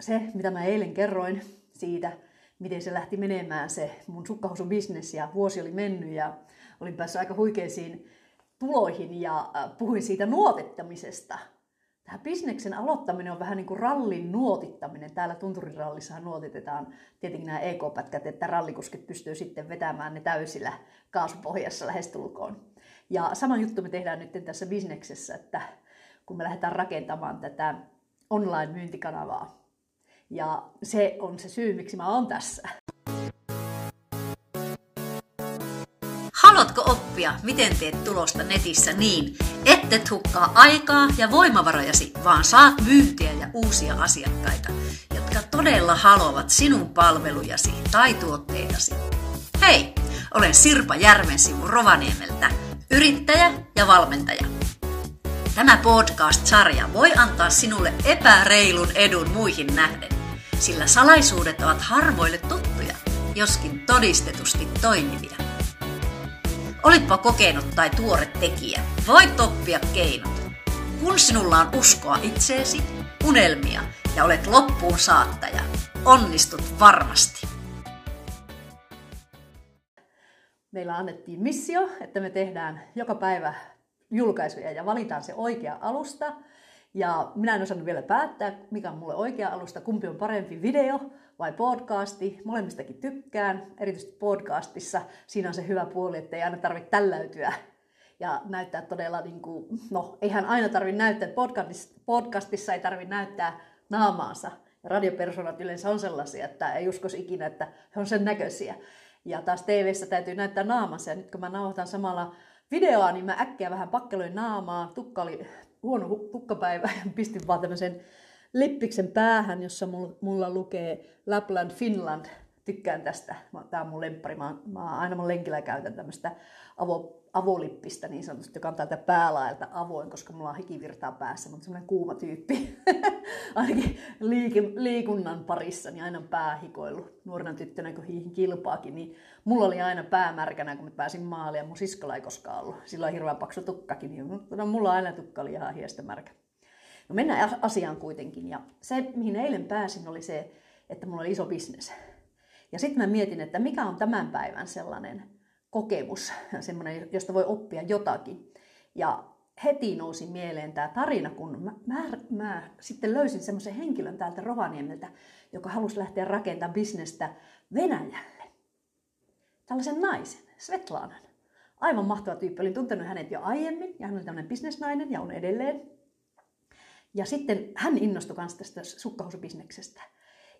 se, mitä mä eilen kerroin siitä, miten se lähti menemään se mun sukkahousubisnes ja vuosi oli mennyt ja olin päässyt aika huikeisiin tuloihin ja äh, puhuin siitä nuotettamisesta. Tämä bisneksen aloittaminen on vähän niin kuin rallin nuotittaminen. Täällä tunturirallissahan nuotitetaan tietenkin nämä EK-pätkät, että rallikuskit pystyy sitten vetämään ne täysillä kaasupohjassa lähestulkoon. Ja sama juttu me tehdään nyt tässä bisneksessä, että kun me lähdetään rakentamaan tätä online-myyntikanavaa. Ja se on se syy, miksi mä oon tässä. Haluatko oppia, miten teet tulosta netissä niin, ettet hukkaa aikaa ja voimavarojasi, vaan saat myyntiä ja uusia asiakkaita, jotka todella haluavat sinun palvelujasi tai tuotteitasi? Hei, olen Sirpa Järvensivu Rovaniemeltä, yrittäjä ja valmentaja. Tämä podcast-sarja voi antaa sinulle epäreilun edun muihin nähden, sillä salaisuudet ovat harvoille tuttuja, joskin todistetusti toimivia. Olitpa kokenut tai tuore tekijä, voit oppia keinot. Kun sinulla on uskoa itseesi, unelmia ja olet loppuun saattaja, onnistut varmasti. Meillä annettiin missio, että me tehdään joka päivä julkaisuja ja valitaan se oikea alusta. Ja minä en osannut vielä päättää, mikä on mulle oikea alusta, kumpi on parempi video vai podcasti. Molemmistakin tykkään, erityisesti podcastissa. Siinä on se hyvä puoli, että ei aina tarvitse tälläytyä ja näyttää todella, niin kuin, no eihän aina tarvitse näyttää, podcastissa, podcastissa ei tarvitse näyttää naamaansa. Radiopersonat yleensä on sellaisia, että ei uskoisi ikinä, että he on sen näköisiä. Ja taas tv täytyy näyttää naamansa. Ja nyt kun mä nauhoitan samalla videoa, niin mä äkkiä vähän pakkeloin naamaa. Tukka oli huono tukkapäivä ja pistin vaan tämmöisen lippiksen päähän, jossa mulla lukee Lapland Finland. Tykkään tästä. Tämä on mun lemppari. Mä, mä aina mun lenkillä käytän tämmöistä avo, avolippistä niin sanotusti, joka on täältä päälaelta avoin, koska mulla on hikivirtaa päässä, mutta semmoinen kuuma tyyppi. Ainakin liik- liikunnan parissa, niin aina päähikoillut. Nuorena tyttönä, kun hiihin kilpaakin, niin mulla oli aina päämärkänä, kun mä pääsin maaliin, ja mun siskolla ei koskaan ollut. Sillä on hirveän paksu tukkakin, niin no, mulla aina tukka oli ihan hiestä märkä. No mennään asiaan kuitenkin. Ja se, mihin eilen pääsin, oli se, että mulla oli iso bisnes. Ja sitten mä mietin, että mikä on tämän päivän sellainen kokemus, semmoinen, josta voi oppia jotakin. Ja heti nousi mieleen tämä tarina, kun mä, mä, mä sitten löysin semmoisen henkilön täältä Rovaniemeltä, joka halusi lähteä rakentamaan bisnestä Venäjälle. Tällaisen naisen, Svetlanan. Aivan mahtava tyyppi. Olin tuntenut hänet jo aiemmin ja hän oli tämmöinen bisnesnainen ja on edelleen. Ja sitten hän innostui myös tästä sukkahousubisneksestä.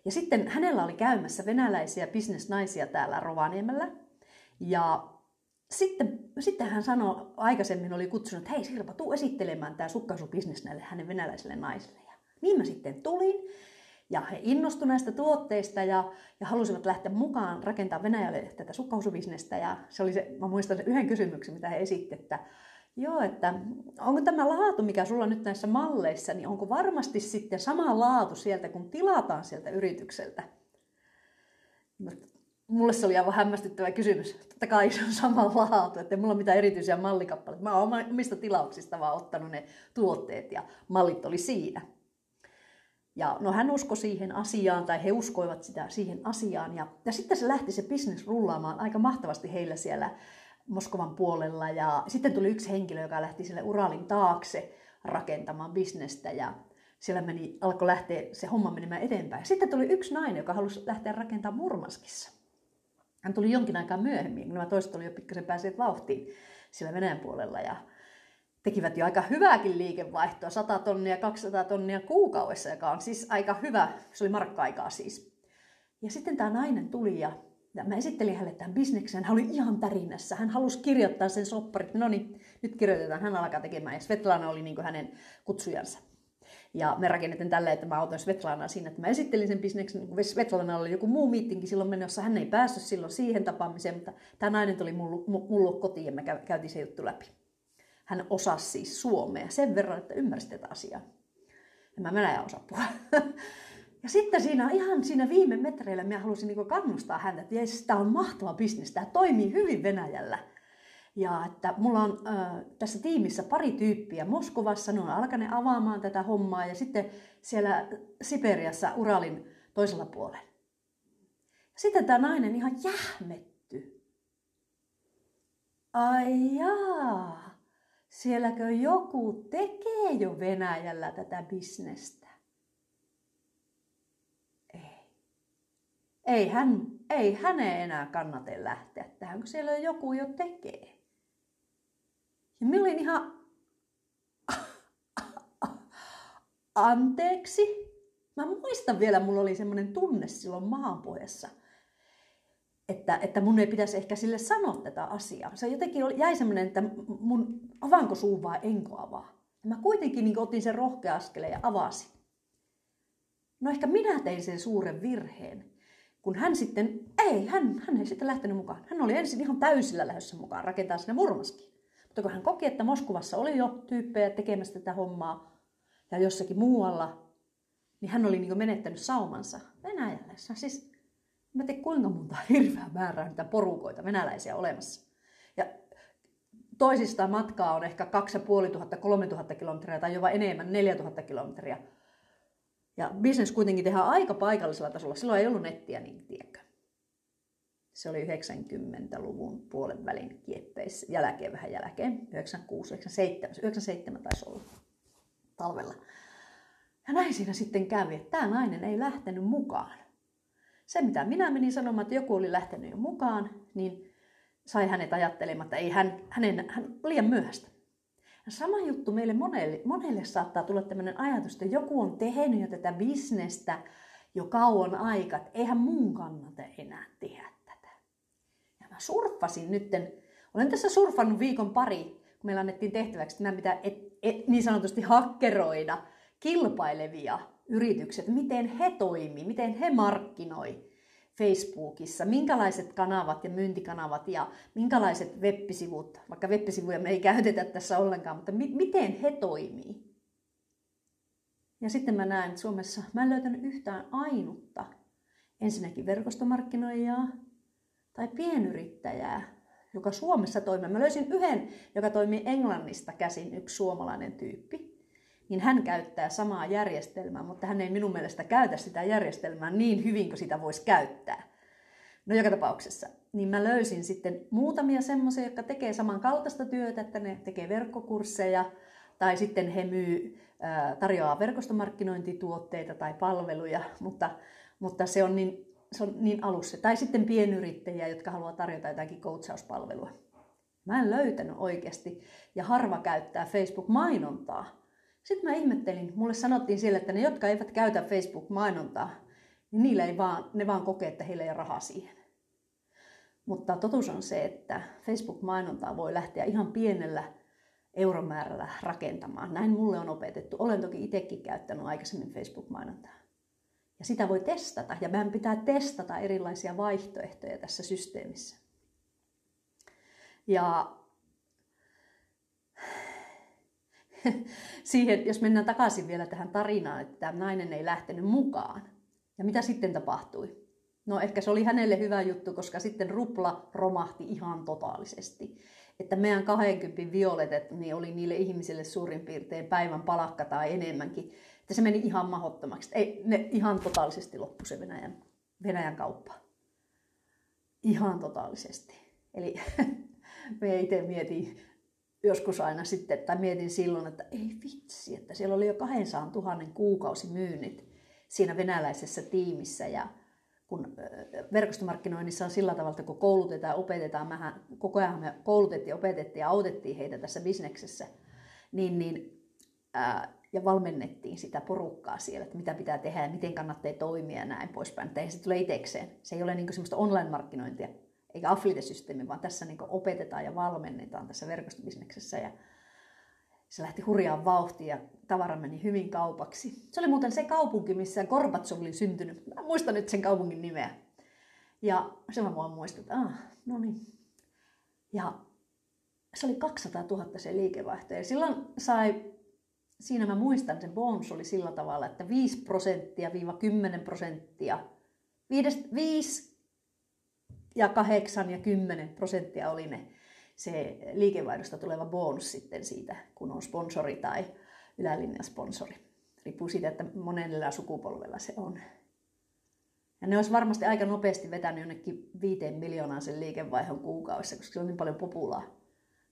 Ja sitten hänellä oli käymässä venäläisiä bisnesnaisia täällä Rovaniemellä. Ja sitten, sitten hän sanoi, aikaisemmin oli kutsunut, että hei Sirpa, tuu esittelemään tämä sukkahousubisnes näille hänen venäläisille naisille. Ja niin mä sitten tulin. Ja he innostuivat näistä tuotteista ja, ja halusivat lähteä mukaan rakentaa Venäjälle tätä sukkahousubisnestä. Ja se oli se, mä muistan sen yhden kysymyksen, mitä he esittivät, että Joo, että onko tämä laatu, mikä sulla nyt näissä malleissa, niin onko varmasti sitten sama laatu sieltä, kun tilataan sieltä yritykseltä? Mulle se oli aivan hämmästyttävä kysymys. Totta kai se on sama laatu, että mulla ole mitään erityisiä mallikappaleita. Mä oon omista tilauksista vaan ottanut ne tuotteet ja mallit oli siinä. Ja no hän uskoi siihen asiaan, tai he uskoivat sitä siihen asiaan. Ja, ja sitten se lähti se bisnes rullaamaan aika mahtavasti heillä siellä Moskovan puolella. Ja sitten tuli yksi henkilö, joka lähti sille Uralin taakse rakentamaan bisnestä ja siellä meni, alkoi lähteä se homma menemään eteenpäin. Sitten tuli yksi nainen, joka halusi lähteä rakentamaan Murmaskissa. Hän tuli jonkin aikaa myöhemmin, kun nämä toiset oli jo pikkasen päässeet vauhtiin siellä Venäjän puolella ja tekivät jo aika hyvääkin liikevaihtoa, 100 tonnia, 200 tonnia kuukaudessa, joka on siis aika hyvä, se oli markka-aikaa siis. Ja sitten tämä nainen tuli ja ja mä esittelin hänelle tämän bisneksen. Hän oli ihan tärinässä. Hän halusi kirjoittaa sen sopparit. No niin, nyt kirjoitetaan. Hän alkaa tekemään. Ja Svetlana oli niin hänen kutsujansa. Ja me rakennettiin tällä, että mä autoin Svetlanaa siinä, että mä esittelin sen bisneksen. Svetlana oli joku muu miittinki silloin menossa. Hän ei päässyt silloin siihen tapaamiseen, mutta tämä nainen tuli mulle kotiin ja me käytiin se juttu läpi. Hän osasi siis suomea sen verran, että ymmärsi tätä asiaa. Ja mä mennään osaa puhua. Ja sitten siinä ihan siinä viime metreillä minä halusin niin kannustaa häntä, että jees, tämä on mahtava bisnes, tämä toimii hyvin Venäjällä. Ja että mulla on äh, tässä tiimissä pari tyyppiä Moskovassa, ne on alkaneet avaamaan tätä hommaa ja sitten siellä Siperiassa Uralin toisella puolella. Sitten tämä nainen ihan jähmetty. Ai jaa, sielläkö joku tekee jo Venäjällä tätä bisnestä? Ei. Ei, hän, ei hänen enää kannata lähteä tähän, kun siellä joku jo tekee. Ja minä olin ihan, anteeksi. Mä muistan vielä, mulla oli semmoinen tunne silloin maanpohjassa, että, että mun ei pitäisi ehkä sille sanoa tätä asiaa. Se jotenkin oli, jäi semmoinen, että mun avaanko suu vai enko avaa. Ja mä kuitenkin niin otin sen rohkea askeleen ja avasin. No ehkä minä tein sen suuren virheen, kun hän sitten, ei, hän, hän ei sitten lähtenyt mukaan. Hän oli ensin ihan täysillä lähdössä mukaan rakentaa sinne Murmaskin. Mutta kun hän koki, että Moskovassa oli jo tyyppejä tekemässä tätä hommaa ja jossakin muualla, niin hän oli niin menettänyt saumansa Venäjällä. Siis, mä tein kuinka monta hirveää määrää niitä porukoita venäläisiä olemassa. Ja toisista matkaa on ehkä 2500-3000 kilometriä tai jopa enemmän, 4000 kilometriä. Ja business kuitenkin tehdään aika paikallisella tasolla. Silloin ei ollut nettiä, niin tiedätkö. Se oli 90-luvun puolen välin kieppeissä, jälkeen vähän jälkeen, 96, 97, 97 taisi olla talvella. Ja näin siinä sitten kävi, että tämä nainen ei lähtenyt mukaan. Se, mitä minä menin sanomaan, että joku oli lähtenyt jo mukaan, niin sai hänet ajattelemaan, että ei hän, hänen, hän liian myöhäistä. Ja sama juttu meille monelle, monelle saattaa tulla tämmöinen ajatus, että joku on tehnyt jo tätä bisnestä jo kauan aikaa, että eihän mun kannata enää tehdä surffasin nytten, olen tässä surfannut viikon pari, kun meillä annettiin tehtäväksi, että meidän pitää et, et, niin sanotusti hakkeroida kilpailevia yritykset, miten he toimii, miten he markkinoi Facebookissa, minkälaiset kanavat ja myyntikanavat ja minkälaiset web-sivut, vaikka web-sivuja me ei käytetä tässä ollenkaan, mutta mi- miten he toimii. Ja sitten mä näen, että Suomessa mä en löytänyt yhtään ainutta ensinnäkin verkostomarkkinoijaa, tai pienyrittäjää, joka Suomessa toimii. Mä löysin yhden, joka toimii Englannista käsin, yksi suomalainen tyyppi. Niin hän käyttää samaa järjestelmää, mutta hän ei minun mielestä käytä sitä järjestelmää niin hyvin kuin sitä voisi käyttää. No joka tapauksessa. Niin mä löysin sitten muutamia semmoisia, jotka tekee samankaltaista työtä, että ne tekee verkkokursseja, tai sitten he myy, tarjoaa verkostomarkkinointituotteita tai palveluja, mutta, mutta se on niin se on niin alussa. Tai sitten pienyrittäjiä, jotka haluaa tarjota jotakin coachauspalvelua. Mä en löytänyt oikeasti ja harva käyttää Facebook-mainontaa. Sitten mä ihmettelin, mulle sanottiin siellä, että ne, jotka eivät käytä Facebook-mainontaa, niin niillä ei vaan, ne vaan kokee, että heillä ei ole rahaa siihen. Mutta totuus on se, että Facebook-mainontaa voi lähteä ihan pienellä euromäärällä rakentamaan. Näin mulle on opetettu. Olen toki itsekin käyttänyt aikaisemmin Facebook-mainontaa. Ja sitä voi testata, ja meidän pitää testata erilaisia vaihtoehtoja tässä systeemissä. Ja siihen, jos mennään takaisin vielä tähän tarinaan, että tämä nainen ei lähtenyt mukaan. Ja mitä sitten tapahtui? No ehkä se oli hänelle hyvä juttu, koska sitten rupla romahti ihan totaalisesti. Että meidän 20 violetet niin oli niille ihmisille suurin piirtein päivän palakka tai enemmänkin. Että se meni ihan mahottomaksi. Ei, ne ihan totaalisesti loppu se Venäjän, Venäjän kauppa. Ihan totaalisesti. Eli me itse mietin joskus aina sitten, tai mietin silloin, että ei vitsi, että siellä oli jo 200 000 kuukausimyynnit siinä venäläisessä tiimissä. Ja kun verkostomarkkinoinnissa on sillä tavalla, että kun koulutetaan opetetaan, mehän koko ajan me koulutettiin, opetettiin ja autettiin heitä tässä bisneksessä, niin, niin ää, ja valmennettiin sitä porukkaa siellä, että mitä pitää tehdä ja miten kannattaa toimia ja näin poispäin. Että se tule itsekseen. Se ei ole niin semmoista online-markkinointia eikä affiliate-systeemi, vaan tässä niin opetetaan ja valmennetaan tässä verkostobisneksessä. Ja se lähti hurjaan vauhtiin ja tavara meni hyvin kaupaksi. Se oli muuten se kaupunki, missä Gorbatsov oli syntynyt. Mä muistan nyt sen kaupungin nimeä. Ja se mä voin muistaa, että ah, no niin. Ja se oli 200 000 se liikevaihto. Ja silloin sai siinä mä muistan, sen bonus oli sillä tavalla, että 5 prosenttia viiva 10 prosenttia, 5, 5 ja 8 ja 10 prosenttia oli ne se liikevaihdosta tuleva bonus sitten siitä, kun on sponsori tai ylälinjan sponsori. Riippuu siitä, että monella sukupolvella se on. Ja ne olisi varmasti aika nopeasti vetänyt jonnekin viiteen miljoonaan sen liikevaihdon kuukaudessa, koska se on niin paljon populaa.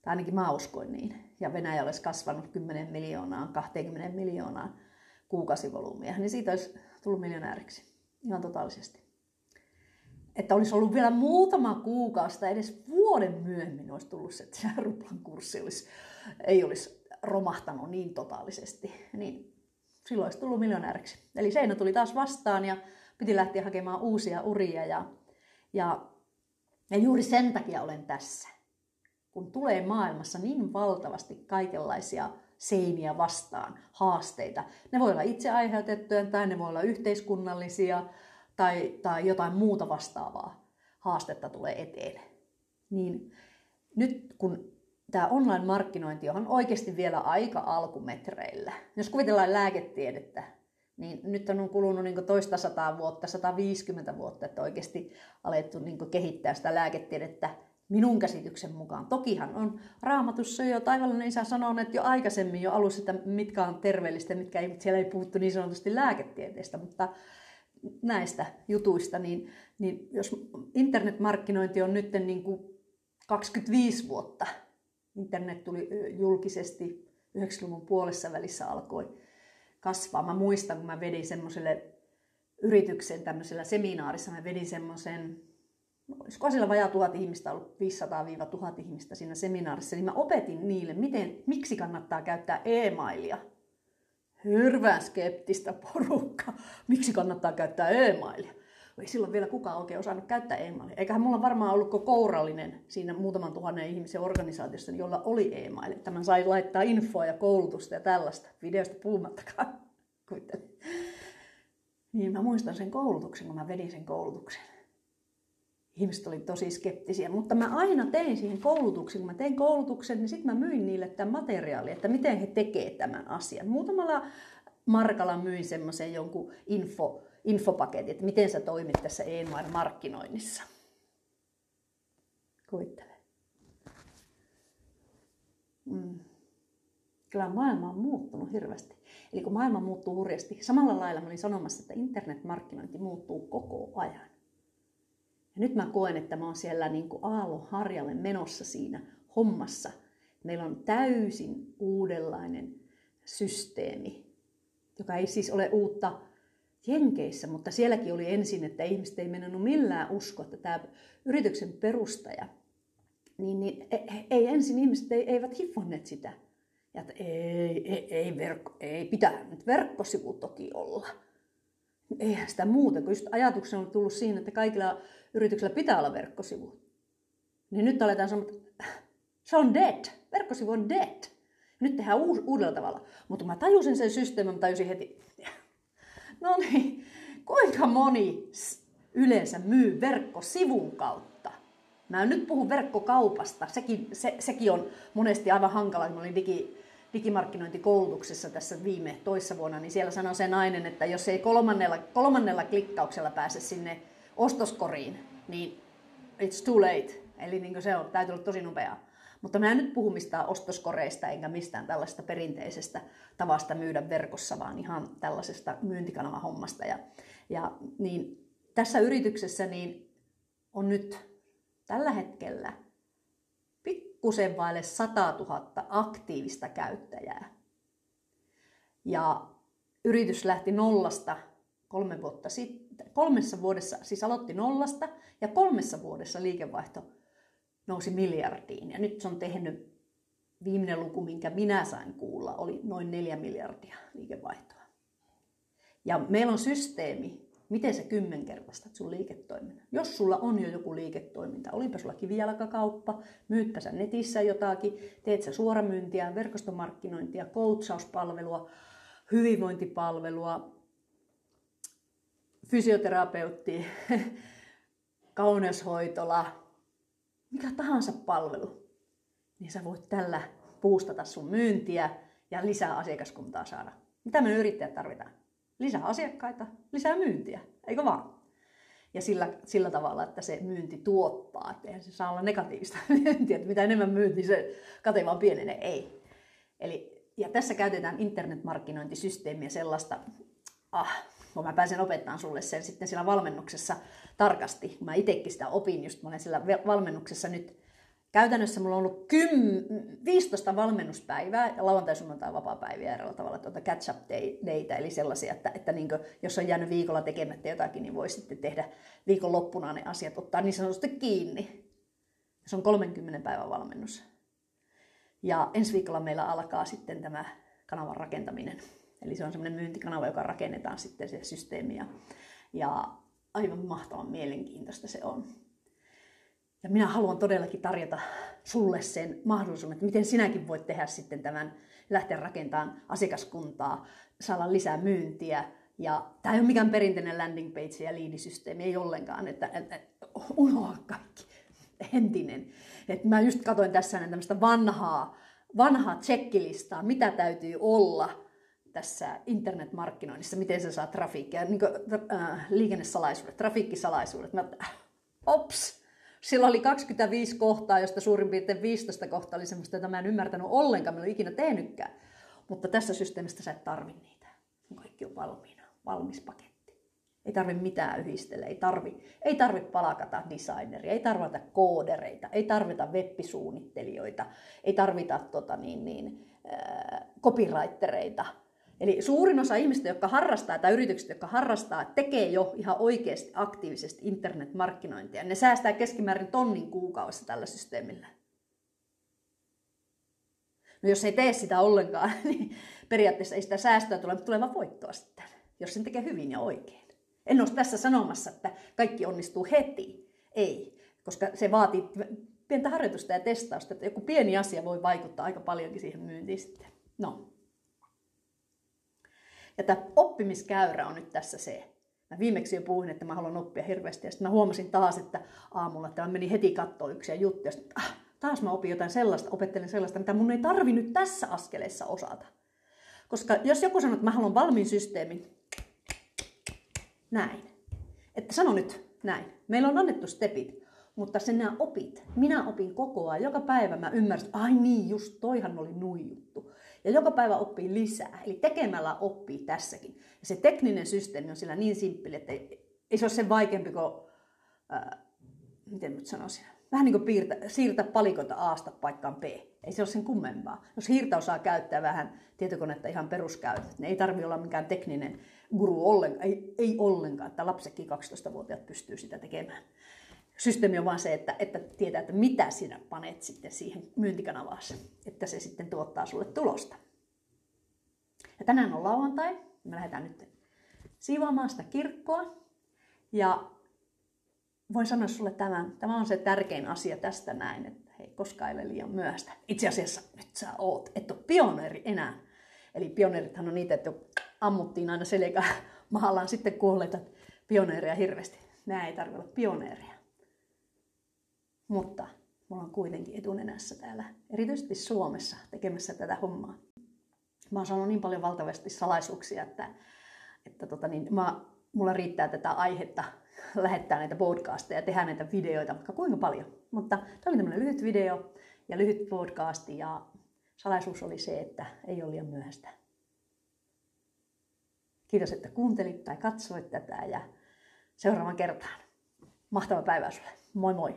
Tai ainakin mä uskoin niin. Ja Venäjä olisi kasvanut 10 miljoonaa, 20 miljoonaa kuukausivolyymia. Niin siitä olisi tullut miljonääriksi. Ihan totaalisesti. Että olisi ollut vielä muutama kuukausi tai edes vuoden myöhemmin olisi tullut se, että se ruplan kurssi olisi, ei olisi romahtanut niin totaalisesti. Niin silloin olisi tullut miljonääriksi. Eli Seinä tuli taas vastaan ja piti lähteä hakemaan uusia uria ja, ja, ja juuri sen takia olen tässä. Kun tulee maailmassa niin valtavasti kaikenlaisia seiniä vastaan, haasteita. Ne voi olla itse aiheutettuja tai ne voi olla yhteiskunnallisia tai, tai jotain muuta vastaavaa haastetta tulee eteen. Niin nyt kun tämä online-markkinointi on oikeasti vielä aika alkumetreillä. Jos kuvitellaan lääketiedettä, niin nyt on kulunut niin toista sataa vuotta, 150 vuotta, että oikeasti alettu niin kehittää sitä lääketiedettä minun käsityksen mukaan. Tokihan on raamatussa jo taivallinen isä sanonut, että jo aikaisemmin jo alussa, että mitkä on terveellistä mitkä ei, siellä ei puhuttu niin sanotusti lääketieteestä, mutta näistä jutuista, niin, niin jos internetmarkkinointi on nyt niin kuin 25 vuotta, internet tuli julkisesti 90-luvun puolessa välissä alkoi kasvaa. Mä muistan, kun mä vedin semmoiselle yrityksen tämmöisellä seminaarissa, mä vedin semmoisen, olisiko siellä vajaa tuhat ihmistä ollut, 500-1000 ihmistä siinä seminaarissa, niin mä opetin niille, miten, miksi kannattaa käyttää e-mailia. Hirveän skeptistä porukka. Miksi kannattaa käyttää e-mailia? ei silloin vielä kukaan oikein osannut käyttää e-mailia. Eiköhän mulla varmaan ollut kourallinen siinä muutaman tuhannen ihmisen organisaatiossa, jolla oli e-maili. Tämän sai laittaa infoa ja koulutusta ja tällaista, videosta puhumattakaan. Niin mä muistan sen koulutuksen, kun mä vedin sen koulutuksen. Ihmiset oli tosi skeptisiä, mutta mä aina tein siihen koulutuksen. Kun mä tein koulutuksen, niin sitten mä myin niille tämän materiaalin, että miten he tekevät tämän asian. Muutamalla markalla myin semmoisen jonkun info, infopaketin, että miten sä toimit tässä e-markkinoinnissa. Kuvittele. Mm. Kyllä maailma on muuttunut hirveästi. Eli kun maailma muuttuu hurjasti, samalla lailla mä olin sanomassa, että internetmarkkinointi muuttuu koko ajan. Ja nyt mä koen, että mä oon siellä niin kuin aallon harjalle menossa siinä hommassa. Meillä on täysin uudenlainen systeemi, joka ei siis ole uutta Jenkeissä, mutta sielläkin oli ensin, että ihmiset ei mennyt millään uskoa, että tämä yrityksen perustaja, niin, niin e, e, ei ensin ihmiset ei, eivät hiffonneet sitä. Ja että ei, ei, ei, verkko, ei pitää nyt verkkosivu toki olla. Eihän sitä muuta, kun just ajatuksena on tullut siinä, että kaikilla yrityksillä pitää olla verkkosivu. Niin nyt aletaan sanoa, että se on dead, verkkosivu on dead. Nyt tehdään uudella tavalla. Mutta mä tajusin sen systeemin, mä tajusin heti, No niin, kuinka moni yleensä myy verkkosivun kautta? Mä nyt puhu verkkokaupasta, sekin, se, sekin on monesti aivan hankala. Mä olin digi, digimarkkinointikoulutuksessa tässä viime toissa vuonna, niin siellä sanoi se nainen, että jos ei kolmannella, kolmannella klikkauksella pääse sinne ostoskoriin, niin it's too late. Eli niin se on, täytyy olla tosi nopeaa. Mutta mä en nyt puhu mistään ostoskoreista enkä mistään tällaista perinteisestä tavasta myydä verkossa, vaan ihan tällaisesta myyntikanavahommasta. Ja, ja niin tässä yrityksessä niin on nyt tällä hetkellä pikkusen vaille 100 000 aktiivista käyttäjää. Ja yritys lähti nollasta kolme vuotta sitten. Kolmessa vuodessa, siis aloitti nollasta ja kolmessa vuodessa liikevaihto nousi miljardiin. Ja nyt se on tehnyt, viimeinen luku, minkä minä sain kuulla, oli noin neljä miljardia liikevaihtoa. Ja meillä on systeemi, miten se kymmenkertaistat sun liiketoiminnan. Jos sulla on jo joku liiketoiminta, olipa sulla kivijalkakauppa, myytpä sä netissä jotakin, teet sä suoramyyntiä, verkostomarkkinointia, coachauspalvelua, hyvinvointipalvelua, fysioterapeutti, kauneushoitola, mikä tahansa palvelu, niin sä voit tällä puustata sun myyntiä ja lisää asiakaskuntaa saada. Mitä me yrittäjät tarvitaan? Lisää asiakkaita, lisää myyntiä, eikö vaan? ja sillä, sillä tavalla, että se myynti tuottaa. Että eihän se saa olla negatiivista myyntiä, että mitä enemmän myynti, niin se kate vaan pienenee. Ei. Eli, ja tässä käytetään internetmarkkinointisysteemiä sellaista, ah, kun mä pääsen opettamaan sulle sen sitten siellä valmennuksessa tarkasti, kun mä itsekin sitä opin, just mä olen siellä valmennuksessa nyt käytännössä mulla on ollut 10, 15 valmennuspäivää ja lauantai sunnuntai vapaa-päiviä tavalla tuota catch up dayta, eli sellaisia, että, että niin kuin, jos on jäänyt viikolla tekemättä jotakin, niin voi sitten tehdä viikon loppuna ne asiat, ottaa niin sanotusti kiinni. Se on 30 päivän valmennus. Ja ensi viikolla meillä alkaa sitten tämä kanavan rakentaminen. Eli se on semmoinen myyntikanava, joka rakennetaan sitten se systeemi. Ja, ja aivan mahtavan mielenkiintoista se on. Ja minä haluan todellakin tarjota sulle sen mahdollisuuden, että miten sinäkin voit tehdä sitten tämän, lähteä rakentamaan asiakaskuntaa, saada lisää myyntiä. Ja tämä ei ole mikään perinteinen landing page ja liidisysteemi, ei ollenkaan, että, että unoha kaikki, entinen. Että mä just katsoin tässä tämmöistä vanhaa, vanhaa tsekkilistaa, mitä täytyy olla tässä internetmarkkinoinnissa, miten se saa trafiikkia, niin kuin, äh, liikennesalaisuudet, trafiikkisalaisuudet. Mä, äh, ops, sillä oli 25 kohtaa, josta suurin piirtein 15 kohtaa oli semmoista, jota mä en ymmärtänyt ollenkaan, mä en ole ikinä tehnytkään. Mutta tässä systeemistä sä et tarvi niitä. Kaikki on valmiina, valmis paketti. Ei tarvi mitään yhdistellä, ei tarvi, ei tarvi palakata designeria, ei tarvita koodereita, ei tarvita web-suunnittelijoita, ei tarvita tota, niin, niin, äh, copywritereita, Eli suurin osa ihmistä, jotka harrastaa, tai yritykset, jotka harrastaa, tekee jo ihan oikeasti aktiivisesti internetmarkkinointia. Ne säästää keskimäärin tonnin kuukaudessa tällä systeemillä. No jos ei tee sitä ollenkaan, niin periaatteessa ei sitä säästöä tule, mutta tulee voittoa sitten, jos sen tekee hyvin ja oikein. En ole tässä sanomassa, että kaikki onnistuu heti. Ei, koska se vaatii pientä harjoitusta ja testausta, että joku pieni asia voi vaikuttaa aika paljonkin siihen myyntiin sitten. No, ja tämä oppimiskäyrä on nyt tässä se. Mä viimeksi jo puhuin, että mä haluan oppia hirveästi ja sitten mä huomasin taas, että aamulla tämä meni heti katsoa yksiä juttuja. Sitten, ah, taas mä opin jotain sellaista, opettelen sellaista, mitä mun ei tarvi nyt tässä askeleessa osata. Koska jos joku sanoo, että mä haluan valmiin systeemin, näin. Että sano nyt näin. Meillä on annettu stepit, mutta sen nämä opit. Minä opin koko ajan. Joka päivä mä ymmärsin, ai niin, just toihan oli nui juttu. Ja joka päivä oppii lisää. Eli tekemällä oppii tässäkin. Ja se tekninen systeemi on sillä niin simppeli, että ei, ei se ole sen vaikeampi kuin, ää, miten nyt sanoisin, vähän niin kuin piirtä, siirtää palikoita Aasta paikkaan B. Ei se ole sen kummempaa. Jos hiirtä osaa käyttää vähän tietokonetta ihan peruskäytöt, niin ei tarvi olla mikään tekninen guru ollenkaan. Ei, ei ollenkaan, että lapsetkin 12-vuotiaat pystyy sitä tekemään. Systeemi on vaan se, että, että tietää, että mitä sinä panet sitten siihen myyntikanavaan, että se sitten tuottaa sulle tulosta. Ja tänään on lauantai, me lähdetään nyt siivoamaan sitä kirkkoa. Ja voin sanoa sulle tämän, tämä on se tärkein asia tästä näin, että hei, koska ei ole liian myöhäistä. Itse asiassa nyt sä oot, et ole pioneeri enää. Eli pioneerithan on niitä, että ammuttiin aina selkä mahallaan sitten kuolleita pioneereja hirveästi. Nämä ei tarvitse olla pioneeria. Mutta mulla on kuitenkin etunenässä täällä, erityisesti Suomessa, tekemässä tätä hommaa. Mä oon saanut niin paljon valtavasti salaisuuksia, että, että tota niin, mä, mulla riittää tätä aihetta lähettää näitä podcasteja ja tehdä näitä videoita, vaikka kuinka paljon. Mutta tämä oli tämmöinen lyhyt video ja lyhyt podcasti ja salaisuus oli se, että ei ole liian myöhäistä. Kiitos, että kuuntelit tai katsoit tätä ja seuraavan kertaan. Mahtava päivää sulle. Moi moi!